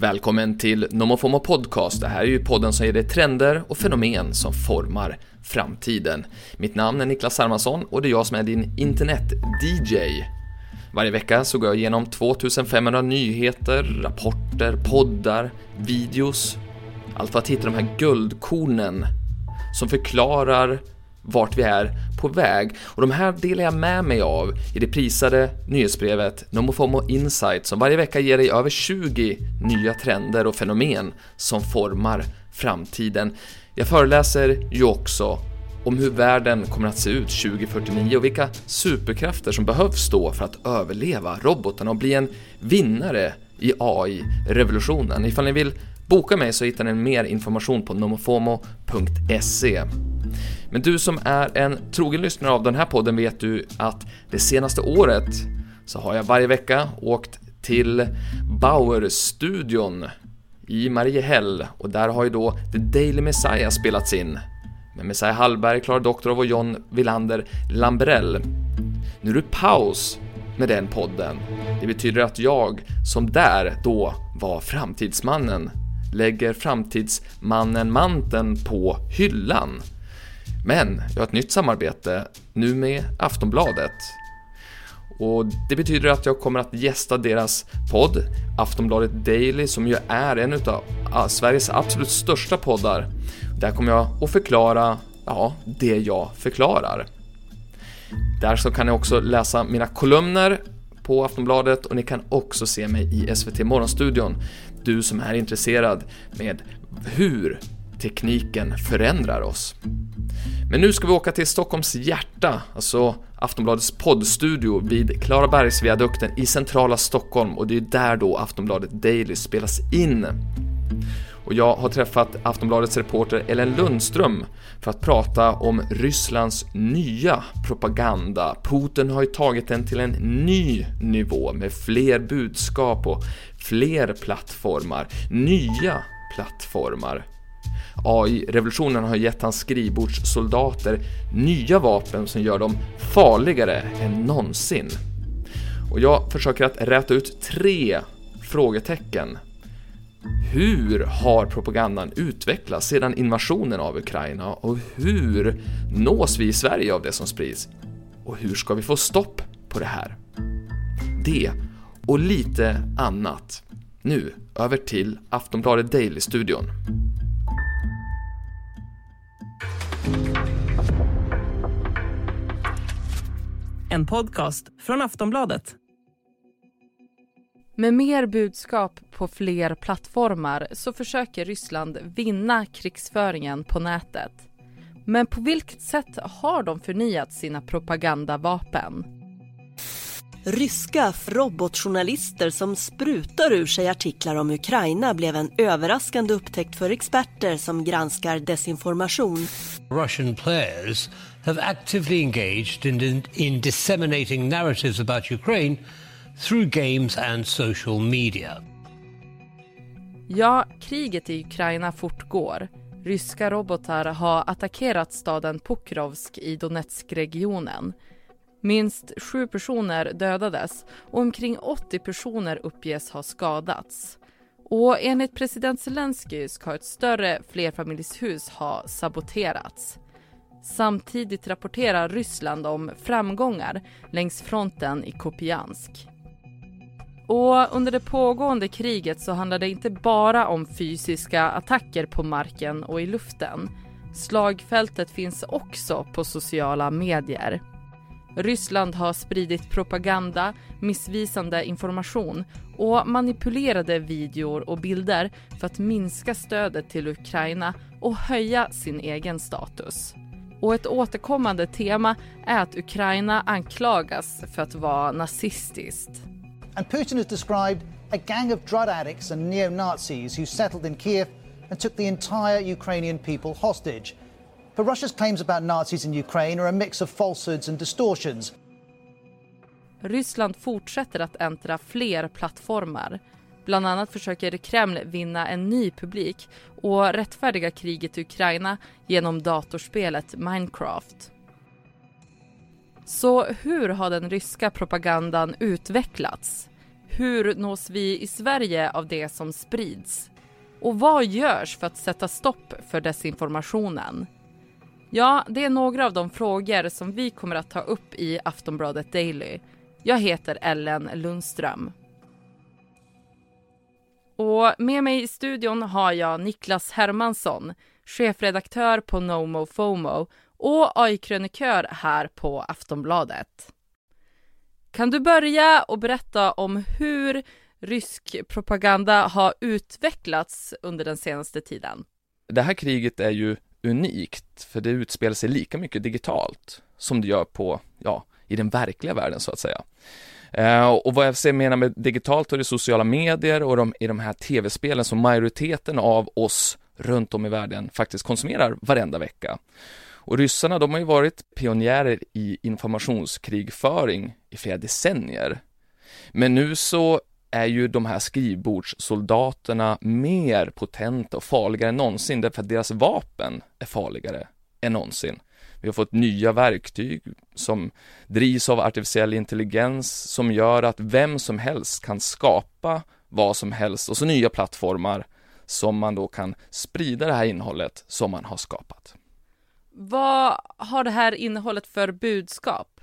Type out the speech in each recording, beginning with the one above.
Välkommen till NomoFomo Podcast. Det här är ju podden som ger dig trender och fenomen som formar framtiden. Mitt namn är Niklas Hermansson och det är jag som är din internet-DJ. Varje vecka så går jag igenom 2500 nyheter, rapporter, poddar, videos. Allt för att hitta de här guldkornen som förklarar vart vi är på väg. Och de här delar jag med mig av i det prisade nyhetsbrevet NomoFomo Insight som varje vecka ger dig över 20 nya trender och fenomen som formar framtiden. Jag föreläser ju också om hur världen kommer att se ut 2049 och vilka superkrafter som behövs då för att överleva robotarna och bli en vinnare i AI-revolutionen. Ifall ni vill boka mig så hittar ni mer information på nomofomo.se. Men du som är en trogen lyssnare av den här podden vet du att det senaste året så har jag varje vecka åkt till Bauer-studion i Mariehäll och där har ju då The Daily Messiah spelats in med Messiah Hallberg, Klara Doktorov och John Villander Lambrell. Nu är det paus med den podden. Det betyder att jag, som där då var framtidsmannen, lägger framtidsmannen manteln på hyllan men jag har ett nytt samarbete, nu med Aftonbladet. Och det betyder att jag kommer att gästa deras podd, Aftonbladet Daily, som ju är en utav Sveriges absolut största poddar. Där kommer jag att förklara, ja, det jag förklarar. Där så kan ni också läsa mina kolumner på Aftonbladet och ni kan också se mig i SVT Morgonstudion. Du som är intresserad med hur tekniken förändrar oss. Men nu ska vi åka till Stockholms hjärta, alltså Aftonbladets poddstudio vid Klarabergsviadukten i centrala Stockholm och det är där då Aftonbladet Daily spelas in. Och jag har träffat Aftonbladets reporter Ellen Lundström för att prata om Rysslands nya propaganda. Putin har ju tagit den till en ny nivå med fler budskap och fler plattformar, nya plattformar. AI-revolutionen har gett hans skrivbordssoldater nya vapen som gör dem farligare än någonsin. Och jag försöker att räta ut tre frågetecken. Hur har propagandan utvecklats sedan invasionen av Ukraina och hur nås vi i Sverige av det som sprids? Och hur ska vi få stopp på det här? Det och lite annat. Nu över till Aftonbladet Daily-studion. En podcast från Aftonbladet. Med mer budskap på fler plattformar så försöker Ryssland vinna krigsföringen på nätet. Men på vilket sätt har de förnyat sina propagandavapen? Ryska robotjournalister som sprutar ur sig artiklar om Ukraina blev en överraskande upptäckt för experter som granskar desinformation. Russian players have actively engaged in, in disseminating narratives about Ukraine through games and social media. Ja, kriget i Ukraina fortgår. Ryska robotar har attackerat staden Pokrovsk i Donetskregionen. Minst sju personer dödades och omkring 80 personer uppges ha skadats. Och enligt president Zelensky ska ett större flerfamiljshus ha saboterats. Samtidigt rapporterar Ryssland om framgångar längs fronten i Kupiansk. Och under det pågående kriget så handlar det inte bara om fysiska attacker på marken och i luften. Slagfältet finns också på sociala medier. Ryssland har spridit propaganda, missvisande information och manipulerade videor och bilder för att minska stödet till Ukraina och höja sin egen status. Och ett återkommande tema är att Ukraina anklagas för att vara nazistiskt. And Putin has described a gang of drug addicts and neo-Nazis who settled in Kiev and took the entire Ukrainian people hostage. But Russia's claims about Nazis in Ukraine are a mix of falsehoods and distortions. Ryssland fortsätter att äntra fler plattformar. Bland annat försöker Kreml vinna en ny publik och rättfärdiga kriget i Ukraina genom datorspelet Minecraft. Så hur har den ryska propagandan utvecklats? Hur nås vi i Sverige av det som sprids? Och vad görs för att sätta stopp för desinformationen? Ja, det är några av de frågor som vi kommer att ta upp i Aftonbladet Daily. Jag heter Ellen Lundström. Och med mig i studion har jag Niklas Hermansson, chefredaktör på NoMo FOMO och AI-krönikör här på Aftonbladet. Kan du börja och berätta om hur rysk propaganda har utvecklats under den senaste tiden? Det här kriget är ju unikt, för det utspelar sig lika mycket digitalt som det gör på, ja, i den verkliga världen så att säga. Eh, och vad jag menar med digitalt, är det sociala medier och de, i de här tv-spelen som majoriteten av oss runt om i världen faktiskt konsumerar varenda vecka. Och ryssarna, de har ju varit pionjärer i informationskrigföring i flera decennier. Men nu så är ju de här skrivbordssoldaterna mer potenta och farligare än någonsin därför att deras vapen är farligare än någonsin. Vi har fått nya verktyg som drivs av artificiell intelligens som gör att vem som helst kan skapa vad som helst och så nya plattformar som man då kan sprida det här innehållet som man har skapat. Vad har det här innehållet för budskap?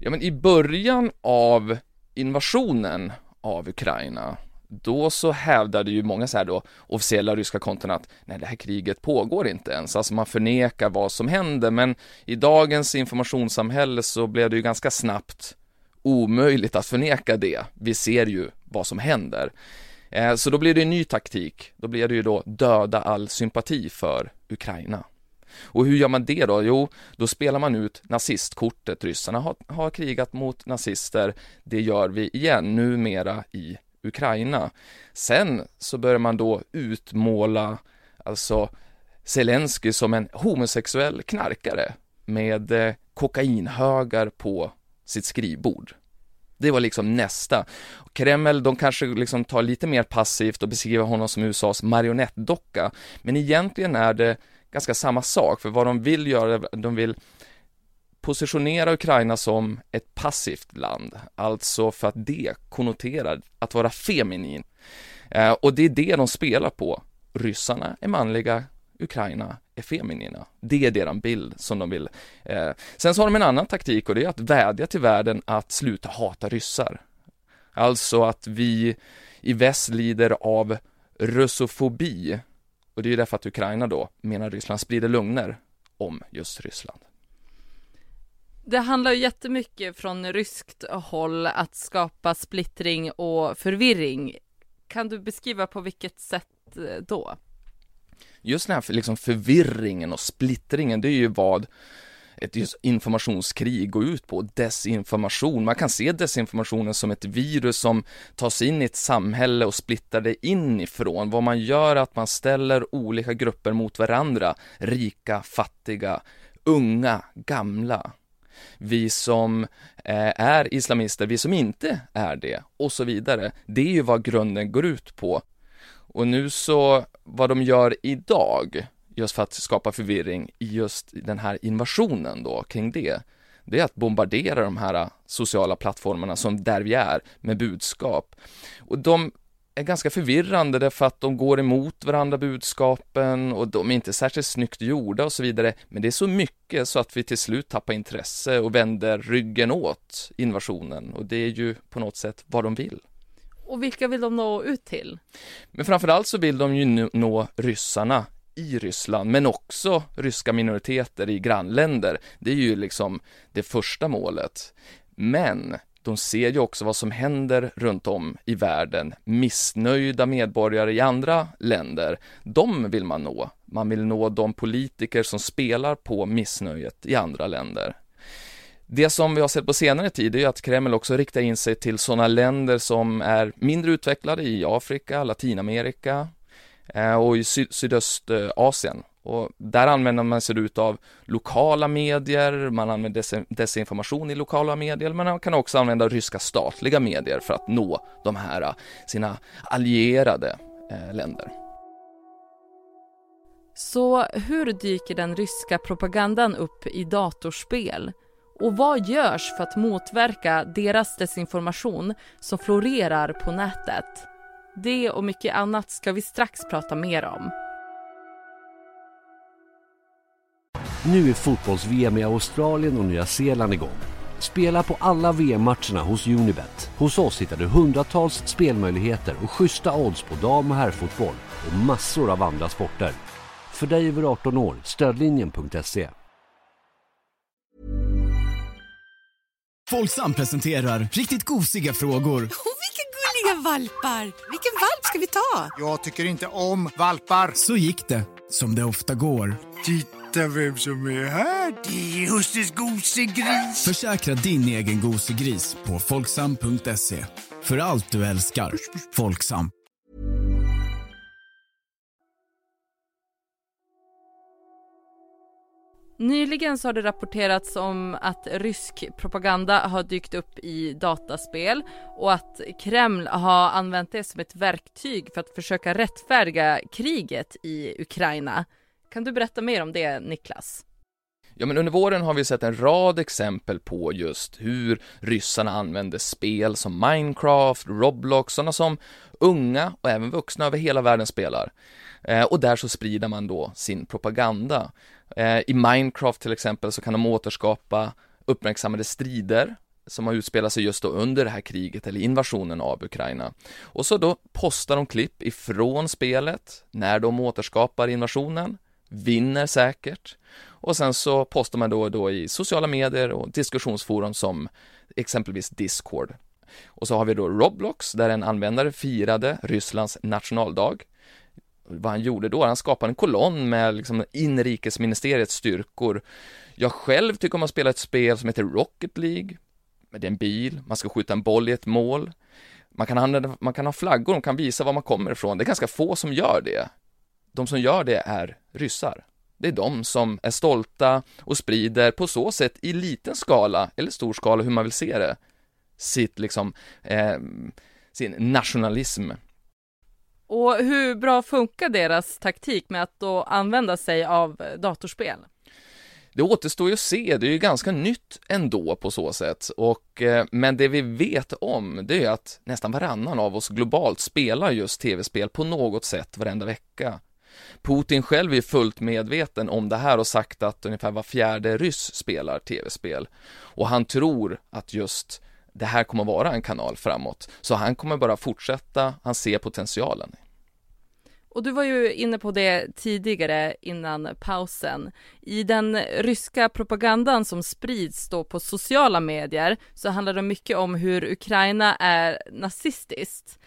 Ja, men i början av invasionen av Ukraina då så hävdade ju många så här då officiella ryska konton att nej, det här kriget pågår inte ens, alltså man förnekar vad som händer, men i dagens informationssamhälle så blev det ju ganska snabbt omöjligt att förneka det. Vi ser ju vad som händer. Eh, så då blir det en ny taktik, då blir det ju då döda all sympati för Ukraina. Och hur gör man det då? Jo, då spelar man ut nazistkortet. Ryssarna har, har krigat mot nazister. Det gör vi igen, numera i Ukraina. Sen så börjar man då utmåla alltså Zelensky som en homosexuell knarkare med eh, kokainhögar på sitt skrivbord. Det var liksom nästa. Kreml, de kanske liksom tar lite mer passivt och beskriver honom som USAs marionettdocka, men egentligen är det ganska samma sak, för vad de vill göra, de vill positionera Ukraina som ett passivt land, alltså för att det konnoterar att vara feminin. Eh, och det är det de spelar på. Ryssarna är manliga, Ukraina är feminina. Det är deras bild som de vill. Eh. Sen så har de en annan taktik och det är att vädja till världen att sluta hata ryssar. Alltså att vi i väst lider av russofobi. Och det är ju därför att Ukraina då, menar Ryssland, sprider lögner om just Ryssland. Det handlar ju jättemycket från ryskt håll att skapa splittring och förvirring. Kan du beskriva på vilket sätt eh, då? Just den här liksom förvirringen och splittringen, det är ju vad ett just informationskrig går ut på, desinformation. Man kan se desinformationen som ett virus som tar sig in i ett samhälle och splittrar det inifrån. Vad man gör är att man ställer olika grupper mot varandra, rika, fattiga, unga, gamla vi som eh, är islamister, vi som inte är det och så vidare. Det är ju vad grunden går ut på. Och nu så, vad de gör idag, just för att skapa förvirring i just den här invasionen då kring det, det är att bombardera de här eh, sociala plattformarna som där vi är med budskap. Och de är ganska förvirrande därför att de går emot varandra budskapen och de är inte särskilt snyggt gjorda och så vidare. Men det är så mycket så att vi till slut tappar intresse och vänder ryggen åt invasionen och det är ju på något sätt vad de vill. Och vilka vill de nå ut till? Men framförallt så vill de ju nå ryssarna i Ryssland, men också ryska minoriteter i grannländer. Det är ju liksom det första målet. Men de ser ju också vad som händer runt om i världen. Missnöjda medborgare i andra länder, de vill man nå. Man vill nå de politiker som spelar på missnöjet i andra länder. Det som vi har sett på senare tid är att Kreml också riktar in sig till sådana länder som är mindre utvecklade i Afrika, Latinamerika eh, och i Sydöstasien. Och där använder man sig av lokala medier, man använder desinformation i lokala medier, men man kan också använda ryska statliga medier för att nå de här äh, sina allierade eh, länder. Så hur dyker den ryska propagandan upp i datorspel? Och vad görs för att motverka deras desinformation som florerar på nätet? Det och mycket annat ska vi strax prata mer om. Nu är fotbolls-VM i Australien och Nya Zeeland igång. Spela på alla VM-matcherna hos Unibet. Hos oss hittar du hundratals spelmöjligheter och schyssta odds på dam och herrfotboll och massor av andra sporter. För dig över 18 år, stödlinjen.se. Folksam presenterar riktigt gosiga frågor. vilka gulliga valpar! Vilken valp ska vi ta? Jag tycker inte om valpar. Så gick det, som det ofta går. Titta vem som är här. Det är husses gosegris. Försäkra din egen gosegris på folksam.se. För allt du älskar. Folksam. Nyligen så har det rapporterats om att rysk propaganda har dykt upp i dataspel och att Kreml har använt det som ett verktyg för att försöka rättfärdiga kriget i Ukraina. Kan du berätta mer om det, Niklas? Ja, men under våren har vi sett en rad exempel på just hur ryssarna använder spel som Minecraft, Roblox, sådana som unga och även vuxna över hela världen spelar. Eh, och där så sprider man då sin propaganda. Eh, I Minecraft till exempel så kan de återskapa uppmärksammade strider som har utspelat sig just då under det här kriget eller invasionen av Ukraina. Och så då postar de klipp ifrån spelet när de återskapar invasionen, vinner säkert och sen så postar man då och då i sociala medier och diskussionsforum som exempelvis Discord. Och så har vi då Roblox där en användare firade Rysslands nationaldag vad han gjorde då, han skapade en kolonn med liksom inrikesministeriets styrkor. Jag själv tycker om att spela ett spel som heter Rocket League, det är en bil, man ska skjuta en boll i ett mål. Man kan, använda, man kan ha flaggor, de kan visa var man kommer ifrån. Det är ganska få som gör det. De som gör det är ryssar. Det är de som är stolta och sprider på så sätt i liten skala, eller stor skala, hur man vill se det, sitt liksom, eh, sin nationalism. Och hur bra funkar deras taktik med att då använda sig av datorspel? Det återstår ju att se, det är ju ganska nytt ändå på så sätt. Och, eh, men det vi vet om, det är att nästan varannan av oss globalt spelar just tv-spel på något sätt varenda vecka. Putin själv är fullt medveten om det här och sagt att ungefär var fjärde ryss spelar tv-spel. Och han tror att just det här kommer vara en kanal framåt. Så han kommer bara fortsätta, han ser potentialen. Och du var ju inne på det tidigare innan pausen. I den ryska propagandan som sprids då på sociala medier så handlar det mycket om hur Ukraina är nazistiskt.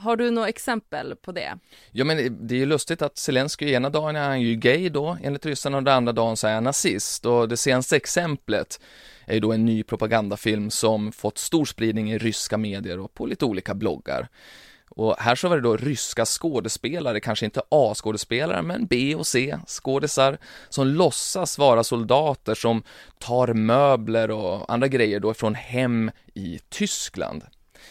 Har du några exempel på det? Ja, men det är ju lustigt att Zelenskyj ena dagen är han ju gay då, enligt ryssarna, och den andra dagen så är han nazist. Och det senaste exemplet är ju då en ny propagandafilm som fått stor spridning i ryska medier och på lite olika bloggar. Och här så var det då ryska skådespelare, kanske inte A-skådespelare, men B och C-skådisar, som låtsas vara soldater som tar möbler och andra grejer då från hem i Tyskland.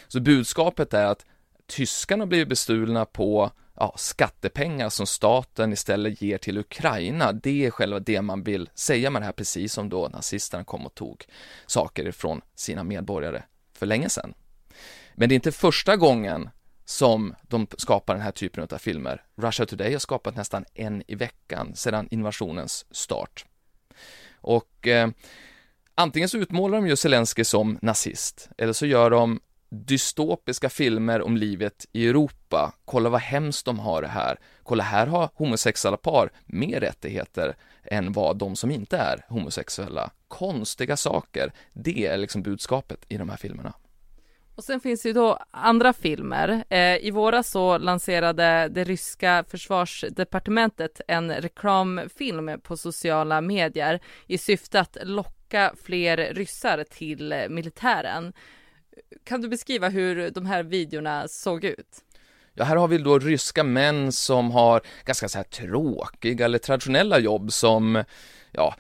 Så budskapet är att tyskarna blivit bestulna på ja, skattepengar som staten istället ger till Ukraina. Det är själva det man vill säga med det här, precis som då nazisterna kom och tog saker ifrån sina medborgare för länge sedan. Men det är inte första gången som de skapar den här typen av filmer. Russia Today har skapat nästan en i veckan sedan invasionens start. Och eh, antingen så utmålar de ju Zelensky som nazist, eller så gör de dystopiska filmer om livet i Europa. Kolla vad hemskt de har det här. Kolla, här har homosexuella par mer rättigheter än vad de som inte är homosexuella. Konstiga saker. Det är liksom budskapet i de här filmerna. Och sen finns det ju då andra filmer. Eh, I våras så lanserade det ryska försvarsdepartementet en reklamfilm på sociala medier i syfte att locka fler ryssar till militären. Kan du beskriva hur de här videorna såg ut? Ja, här har vi då ryska män som har ganska så här tråkiga eller traditionella jobb som, ja,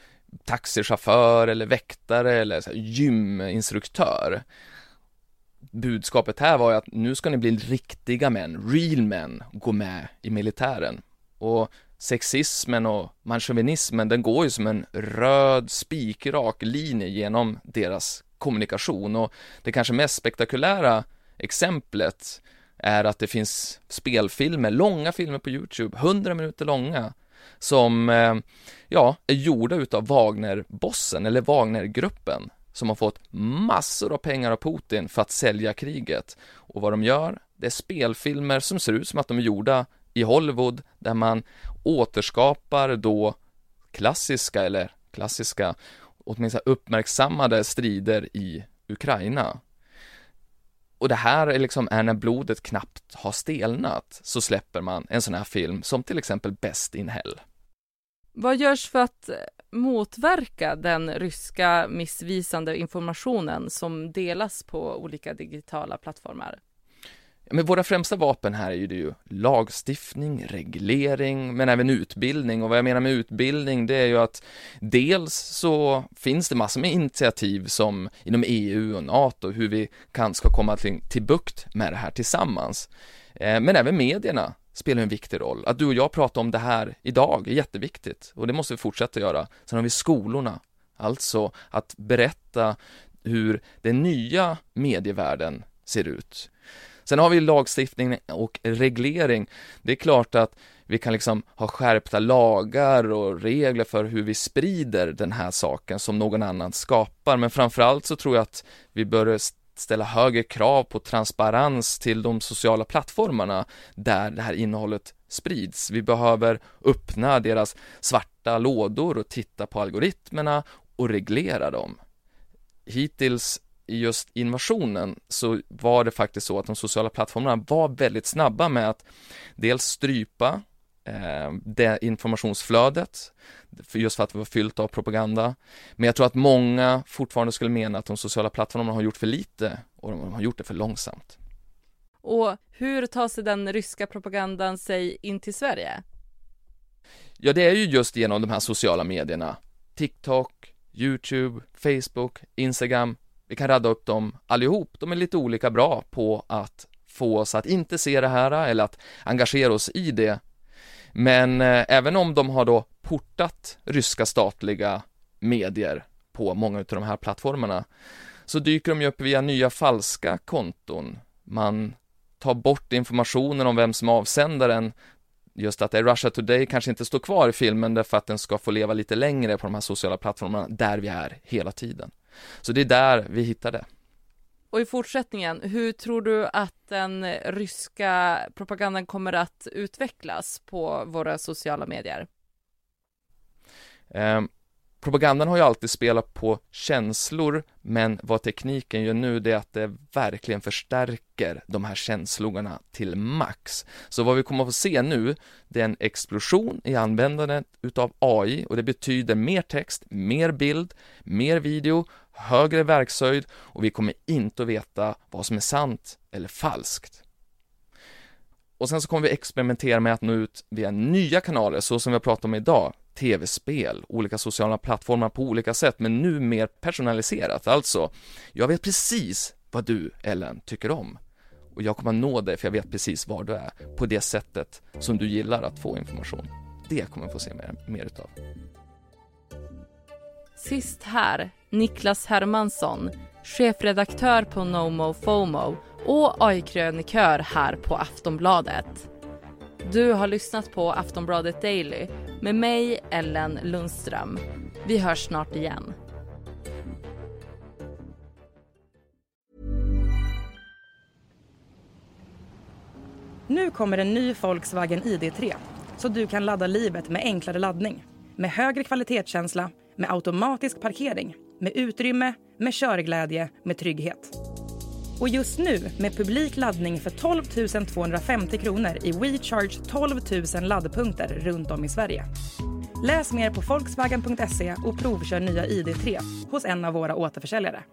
taxichaufför eller väktare eller så gyminstruktör budskapet här var ju att nu ska ni bli riktiga män, real män, gå med i militären. Och sexismen och manchauvinismen, den går ju som en röd spikrak linje genom deras kommunikation och det kanske mest spektakulära exemplet är att det finns spelfilmer, långa filmer på Youtube, 100 minuter långa, som eh, ja, är gjorda utav Wagner-bossen eller Wagner-gruppen som har fått massor av pengar av Putin för att sälja kriget. Och vad de gör, det är spelfilmer som ser ut som att de är gjorda i Hollywood där man återskapar då klassiska eller klassiska, åtminstone uppmärksammade strider i Ukraina. Och det här är liksom, är när blodet knappt har stelnat, så släpper man en sån här film som till exempel Best in Hell. Vad görs för att eh, motverka den ryska missvisande informationen som delas på olika digitala plattformar? Men våra främsta vapen här är ju, det ju lagstiftning, reglering, men även utbildning. Och vad jag menar med utbildning, det är ju att dels så finns det massor med initiativ som inom EU och NATO, hur vi kan, ska komma till, till bukt med det här tillsammans. Eh, men även medierna spelar en viktig roll. Att du och jag pratar om det här idag är jätteviktigt och det måste vi fortsätta göra. Sen har vi skolorna, alltså att berätta hur den nya medievärlden ser ut. Sen har vi lagstiftning och reglering. Det är klart att vi kan liksom ha skärpta lagar och regler för hur vi sprider den här saken som någon annan skapar, men framförallt så tror jag att vi bör ställa högre krav på transparens till de sociala plattformarna där det här innehållet sprids. Vi behöver öppna deras svarta lådor och titta på algoritmerna och reglera dem. Hittills i just invasionen så var det faktiskt så att de sociala plattformarna var väldigt snabba med att dels strypa eh, det informationsflödet, just för att det var fyllt av propaganda. Men jag tror att många fortfarande skulle mena att de sociala plattformarna har gjort för lite och de har gjort det för långsamt. Och hur tar sig den ryska propagandan sig in till Sverige? Ja, det är ju just genom de här sociala medierna. TikTok, YouTube, Facebook, Instagram, vi kan radda upp dem allihop. De är lite olika bra på att få oss att inte se det här eller att engagera oss i det. Men eh, även om de har då portat ryska statliga medier på många av de här plattformarna så dyker de ju upp via nya falska konton. Man tar bort informationen om vem som är avsändaren. Just att det är Russia Today kanske inte står kvar i filmen därför att den ska få leva lite längre på de här sociala plattformarna där vi är hela tiden. Så det är där vi hittar det. Och i fortsättningen, hur tror du att den ryska propagandan kommer att utvecklas på våra sociala medier? Eh, propagandan har ju alltid spelat på känslor, men vad tekniken gör nu det är att det verkligen förstärker de här känslorna till max. Så vad vi kommer att få se nu, det är en explosion i användandet utav AI och det betyder mer text, mer bild, mer video, högre verkshöjd och vi kommer inte att veta vad som är sant eller falskt. Och sen så kommer vi experimentera med att nå ut via nya kanaler, så som vi har pratat om idag, tv-spel, olika sociala plattformar på olika sätt, men nu mer personaliserat. Alltså, jag vet precis vad du, Ellen, tycker om. Och jag kommer att nå dig, för jag vet precis var du är, på det sättet som du gillar att få information. Det kommer jag få se mer, mer utav. Sist här, Niklas Hermansson, chefredaktör på NoMo FOMO och AI-krönikör här på Aftonbladet. Du har lyssnat på Aftonbladet Daily med mig, Ellen Lundström. Vi hörs snart igen. Nu kommer en ny Volkswagen ID3 så du kan ladda livet med enklare laddning. Med högre kvalitetskänsla, med automatisk parkering, med utrymme, med körglädje, med trygghet. Och just nu med publik laddning för 12 250 kronor i WeCharge 12 000 laddpunkter runt om i Sverige. Läs mer på volkswagen.se och provkör nya ID3 hos en av våra återförsäljare.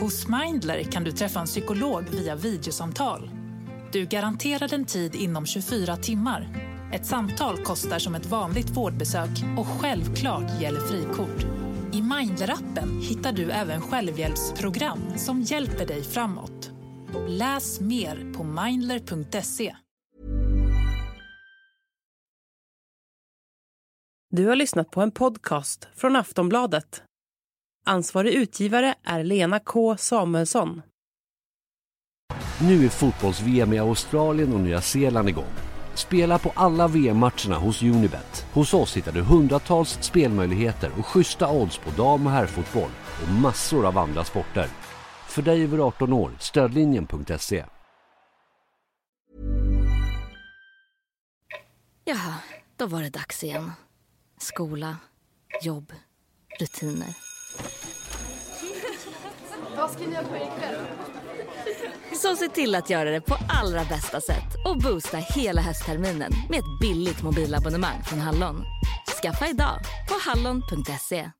Hos Mindler kan du träffa en psykolog via videosamtal. Du garanterar en tid inom 24 timmar. Ett samtal kostar som ett vanligt vårdbesök och självklart gäller frikort. I Mindler-appen hittar du även självhjälpsprogram som hjälper dig framåt. Läs mer på mindler.se. Du har lyssnat på en podcast från Aftonbladet. Ansvarig utgivare är Lena K Samuelsson. Nu är fotbolls-VM i Australien och Nya Zeeland igång. Spela på alla VM-matcherna hos Unibet. Hos oss hittar du hundratals spelmöjligheter och schyssta odds på dam och herrfotboll och massor av andra sporter. För dig över 18 år, stödlinjen.se. Jaha, då var det dags igen. Skola, jobb, rutiner. Vad ska ni göra på ikväll? Så se till att göra det på allra bästa sätt och boosta hela höstterminen med ett billigt mobilabonnemang från Hallon. Skaffa idag på hallon.se.